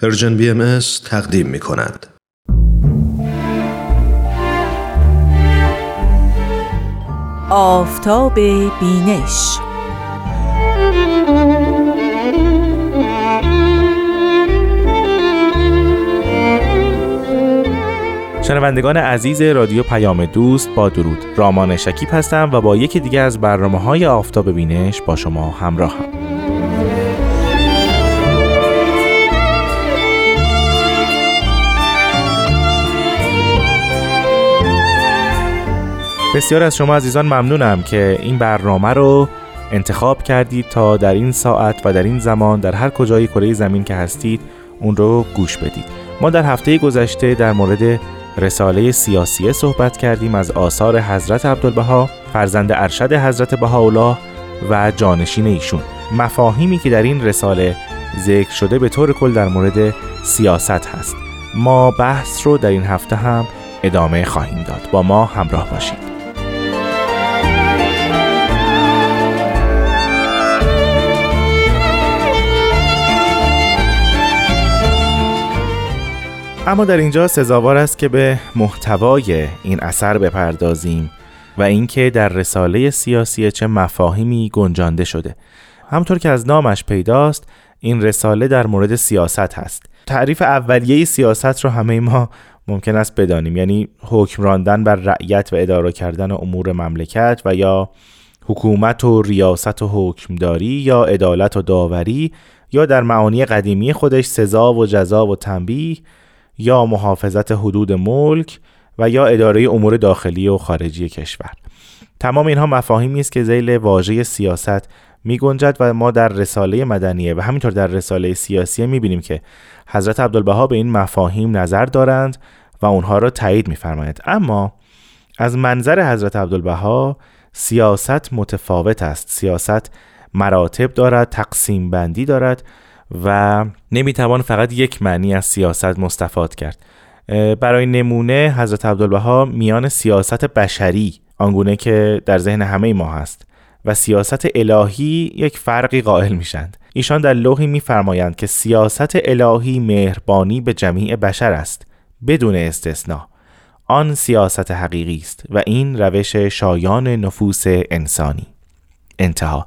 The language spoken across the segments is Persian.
Persian BMS تقدیم می کند. آفتاب بینش شنوندگان عزیز رادیو پیام دوست با درود رامان شکیب هستم و با یکی دیگه از برنامه های آفتاب بینش با شما همراهم. بسیار از شما عزیزان ممنونم که این برنامه رو انتخاب کردید تا در این ساعت و در این زمان در هر کجای کره زمین که هستید اون رو گوش بدید. ما در هفته گذشته در مورد رساله سیاسیه صحبت کردیم از آثار حضرت عبدالبها فرزند ارشد حضرت بهاءالله و جانشین ایشون. مفاهیمی که در این رساله ذکر شده به طور کل در مورد سیاست هست. ما بحث رو در این هفته هم ادامه خواهیم داد. با ما همراه باشید. اما در اینجا سزاوار است که به محتوای این اثر بپردازیم و اینکه در رساله سیاسی چه مفاهیمی گنجانده شده. همطور که از نامش پیداست این رساله در مورد سیاست هست. تعریف اولیه سیاست رو همه ما ممکن است بدانیم. یعنی حکم راندن بر رعیت و اداره کردن امور مملکت و یا حکومت و ریاست و حکمداری یا عدالت و داوری یا در معانی قدیمی خودش سزا و جزا و تنبیه یا محافظت حدود ملک و یا اداره امور داخلی و خارجی کشور. تمام اینها مفاهیمی است که زیل واژه سیاست می گنجد و ما در رساله مدنیه و همینطور در رساله سیاسی می بینیم که حضرت عبدالبها به این مفاهیم نظر دارند و اونها را تایید میفرمایند اما از منظر حضرت عبدالبها سیاست متفاوت است. سیاست مراتب دارد تقسیم بندی دارد و نمی‌توان فقط یک معنی از سیاست مستفاد کرد. برای نمونه حضرت عبدالبها میان سیاست بشری آنگونه که در ذهن همه ما هست و سیاست الهی یک فرقی قائل میشند ایشان در لوحی میفرمایند که سیاست الهی مهربانی به جمیع بشر است بدون استثنا. آن سیاست حقیقی است و این روش شایان نفوس انسانی. انتها.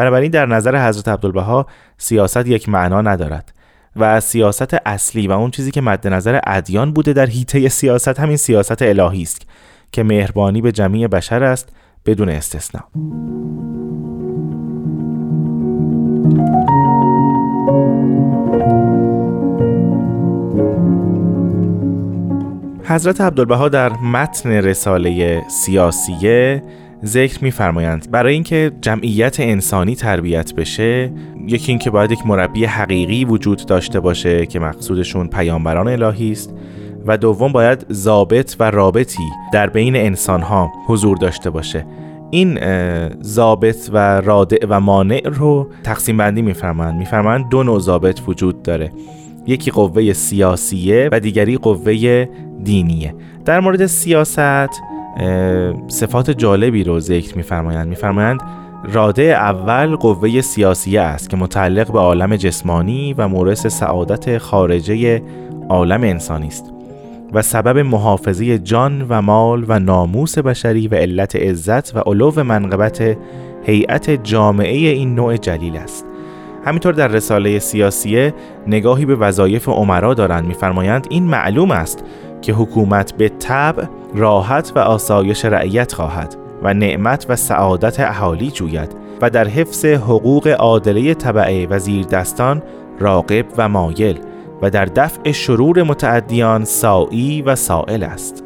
بنابراین در نظر حضرت عبدالبها سیاست یک معنا ندارد و سیاست اصلی و اون چیزی که مد نظر ادیان بوده در حیطه سیاست همین سیاست الهی است که مهربانی به جمیع بشر است بدون استثنا حضرت عبدالبها در متن رساله سیاسیه ذکر میفرمایند. برای اینکه جمعیت انسانی تربیت بشه یکی اینکه باید یک مربی حقیقی وجود داشته باشه که مقصودشون پیامبران الهی است و دوم باید ضابط و رابطی در بین انسانها حضور داشته باشه. این ضابط و رادع و مانع رو تقسیم بندی میفرمایند. میفرمایند دو نوع ضابط وجود داره. یکی قوه سیاسیه و دیگری قوه دینیه. در مورد سیاست صفات جالبی رو ذکر میفرمایند. میفرمایند راده اول قوه سیاسیه است که متعلق به عالم جسمانی و مورس سعادت خارجه عالم انسانی است و سبب محافظه جان و مال و ناموس بشری و علت عزت و علو منقبت هیئت جامعه این نوع جلیل است. همینطور در رساله سیاسیه نگاهی به وظایف عمرا دارند. میفرمایند این معلوم است که حکومت به طبع راحت و آسایش رعیت خواهد و نعمت و سعادت اهالی جوید و در حفظ حقوق عادله طبعه و دستان راقب و مایل و در دفع شرور متعدیان سائی و سائل است.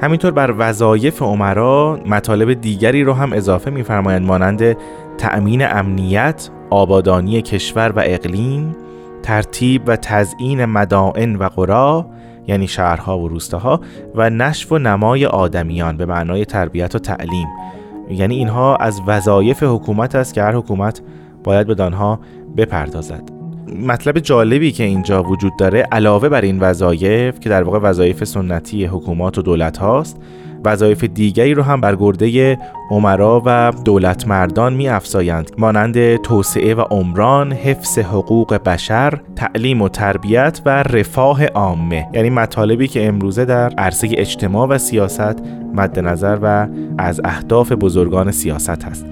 همینطور بر وظایف عمرا مطالب دیگری رو هم اضافه می‌فرمایند مانند تأمین امنیت، آبادانی کشور و اقلیم، ترتیب و تزیین مدائن و قرا یعنی شهرها و روستاها و نشو و نمای آدمیان به معنای تربیت و تعلیم. یعنی اینها از وظایف حکومت است که هر حکومت باید به دانها بپردازد. مطلب جالبی که اینجا وجود داره علاوه بر این وظایف که در واقع وظایف سنتی حکومات و دولت هاست وظایف دیگری رو هم بر گرده عمرا و دولت مردان می افزایند مانند توسعه و عمران، حفظ حقوق بشر، تعلیم و تربیت و رفاه عامه. یعنی مطالبی که امروزه در عرصه اجتماع و سیاست مد نظر و از اهداف بزرگان سیاست هست.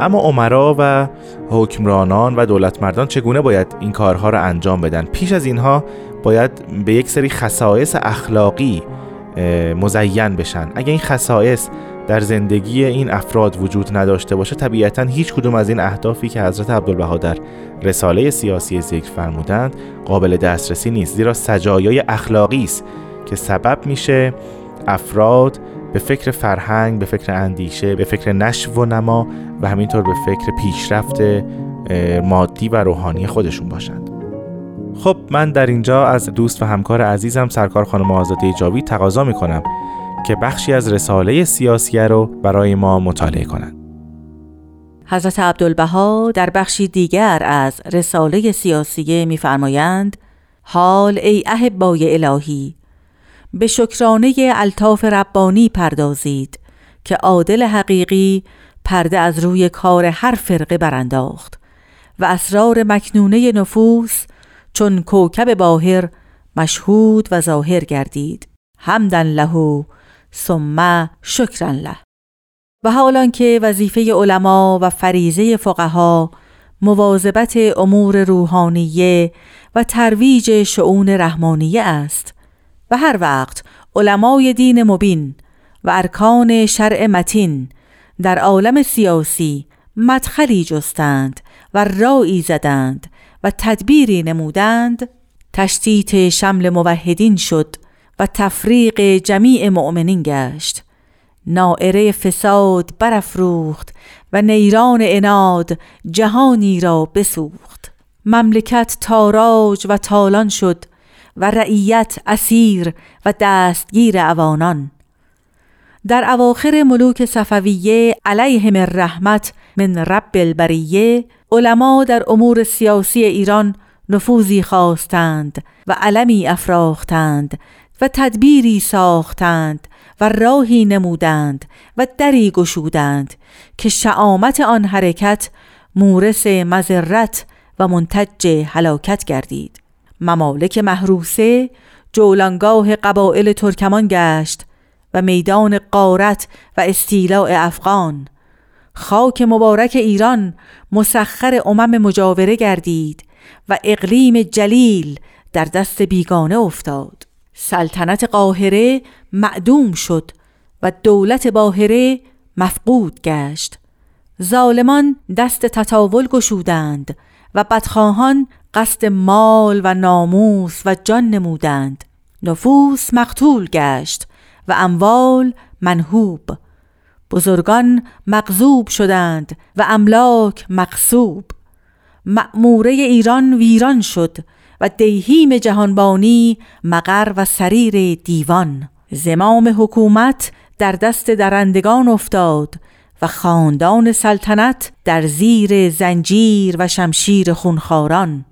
اما عمرا و حکمرانان و دولتمردان چگونه باید این کارها را انجام بدن؟ پیش از اینها باید به یک سری خصایص اخلاقی مزین بشن. اگه این خصایص در زندگی این افراد وجود نداشته باشه طبیعتا هیچ کدوم از این اهدافی که حضرت عبدالبها در رساله سیاسی ذکر فرمودند قابل دسترسی نیست. زیرا سجایای اخلاقی است که سبب میشه افراد به فکر فرهنگ به فکر اندیشه به فکر نشو و نما و همینطور به فکر پیشرفت مادی و روحانی خودشون باشند. خب من در اینجا از دوست و همکار عزیزم سرکار خانم آزاده جاوید تقاضا می‌کنم که بخشی از رساله سیاسیه رو برای ما مطالعه کنند. حضرت عبدالبها در بخشی دیگر از رساله سیاسیه میفرمایند حال ای احبای الهی به شکرانه الطاف ربانی پردازید که عادل حقیقی پرده از روی کار هر فرقه برانداخت و اسرار مکنونه نفوس چون کوکب باهر مشهود و ظاهر گردید. حمدن له ثم شکرن له. و حالان که وظیفه علما و فریزه فقها مواظبت امور روحانیه و ترویج شعون رحمانیه است و هر وقت علمای دین مبین و ارکان شرع متین در عالم سیاسی مدخلی جستند و رایی زدند و تدبیری نمودند تشتیت شمل موحدین شد و تفریق جمیع مؤمنین گشت. نائره فساد برافروخت و نیران اناد جهانی را بسوخت. مملکت تاراج و تالان شد و رعیت اسیر و دستگیر اوانان. در اواخر ملوک صفویه علیهم الرحمت من رب البریه علما در امور سیاسی ایران نفوذی خواستند و علمی افراختند و تدبیری ساختند و راهی نمودند و دری گشودند که شعامت آن حرکت مورس مذرت و منتج هلاکت گردید. ممالک محروسه جولانگاه قبایل ترکمان گشت و میدان قارت و استیلاء افغان. خاک مبارک ایران مسخر امم مجاوره گردید و اقلیم جلیل در دست بیگانه افتاد. سلطنت قاهره معدوم شد و دولت باهره مفقود گشت. ظالمان دست تطاول گشودند و بدخواهان قصد مال و ناموس و جان نمودند. نفوس مقتول گشت و اموال منهوب. بزرگان مغزوب شدند و املاک مقصوب مأموره ایران ویران شد و دیهیم جهانبانی مقر و سریر دیوان. زمام حکومت در دست درندگان افتاد و خاندان سلطنت در زیر زنجیر و شمشیر خونخاران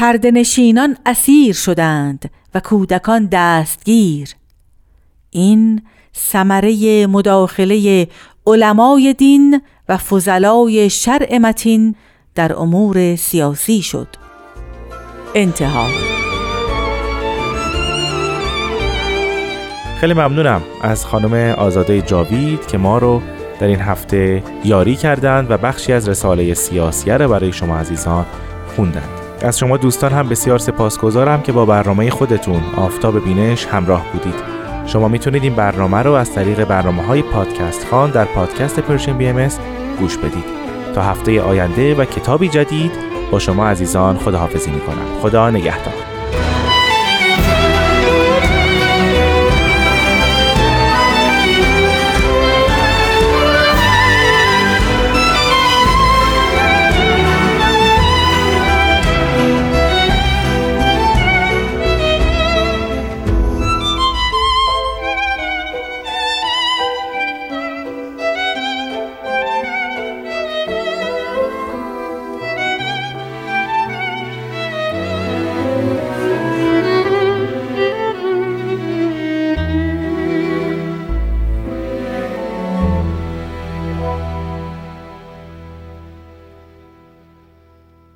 پردنشینان اسیر شدند و کودکان دستگیر. این ثمره مداخله علمای دین و فضلای شرع متین در امور سیاسی شد. انتها. خیلی ممنونم از خانم آزاده جاوید که ما رو در این هفته یاری کردند و بخشی از رساله سیاسیه را برای شما عزیزان خوندند. از شما دوستان هم بسیار سپاسگزارم که با برنامه خودتون آفتاب بینش همراه بودید. شما می‌تونید این برنامه رو از طریق برنامه های پادکست خان در پادکست پرشن بی ام گوش بدید. تا هفته آینده و کتابی جدید با شما عزیزان خداحافظی می‌کنم. خدا نگهدار.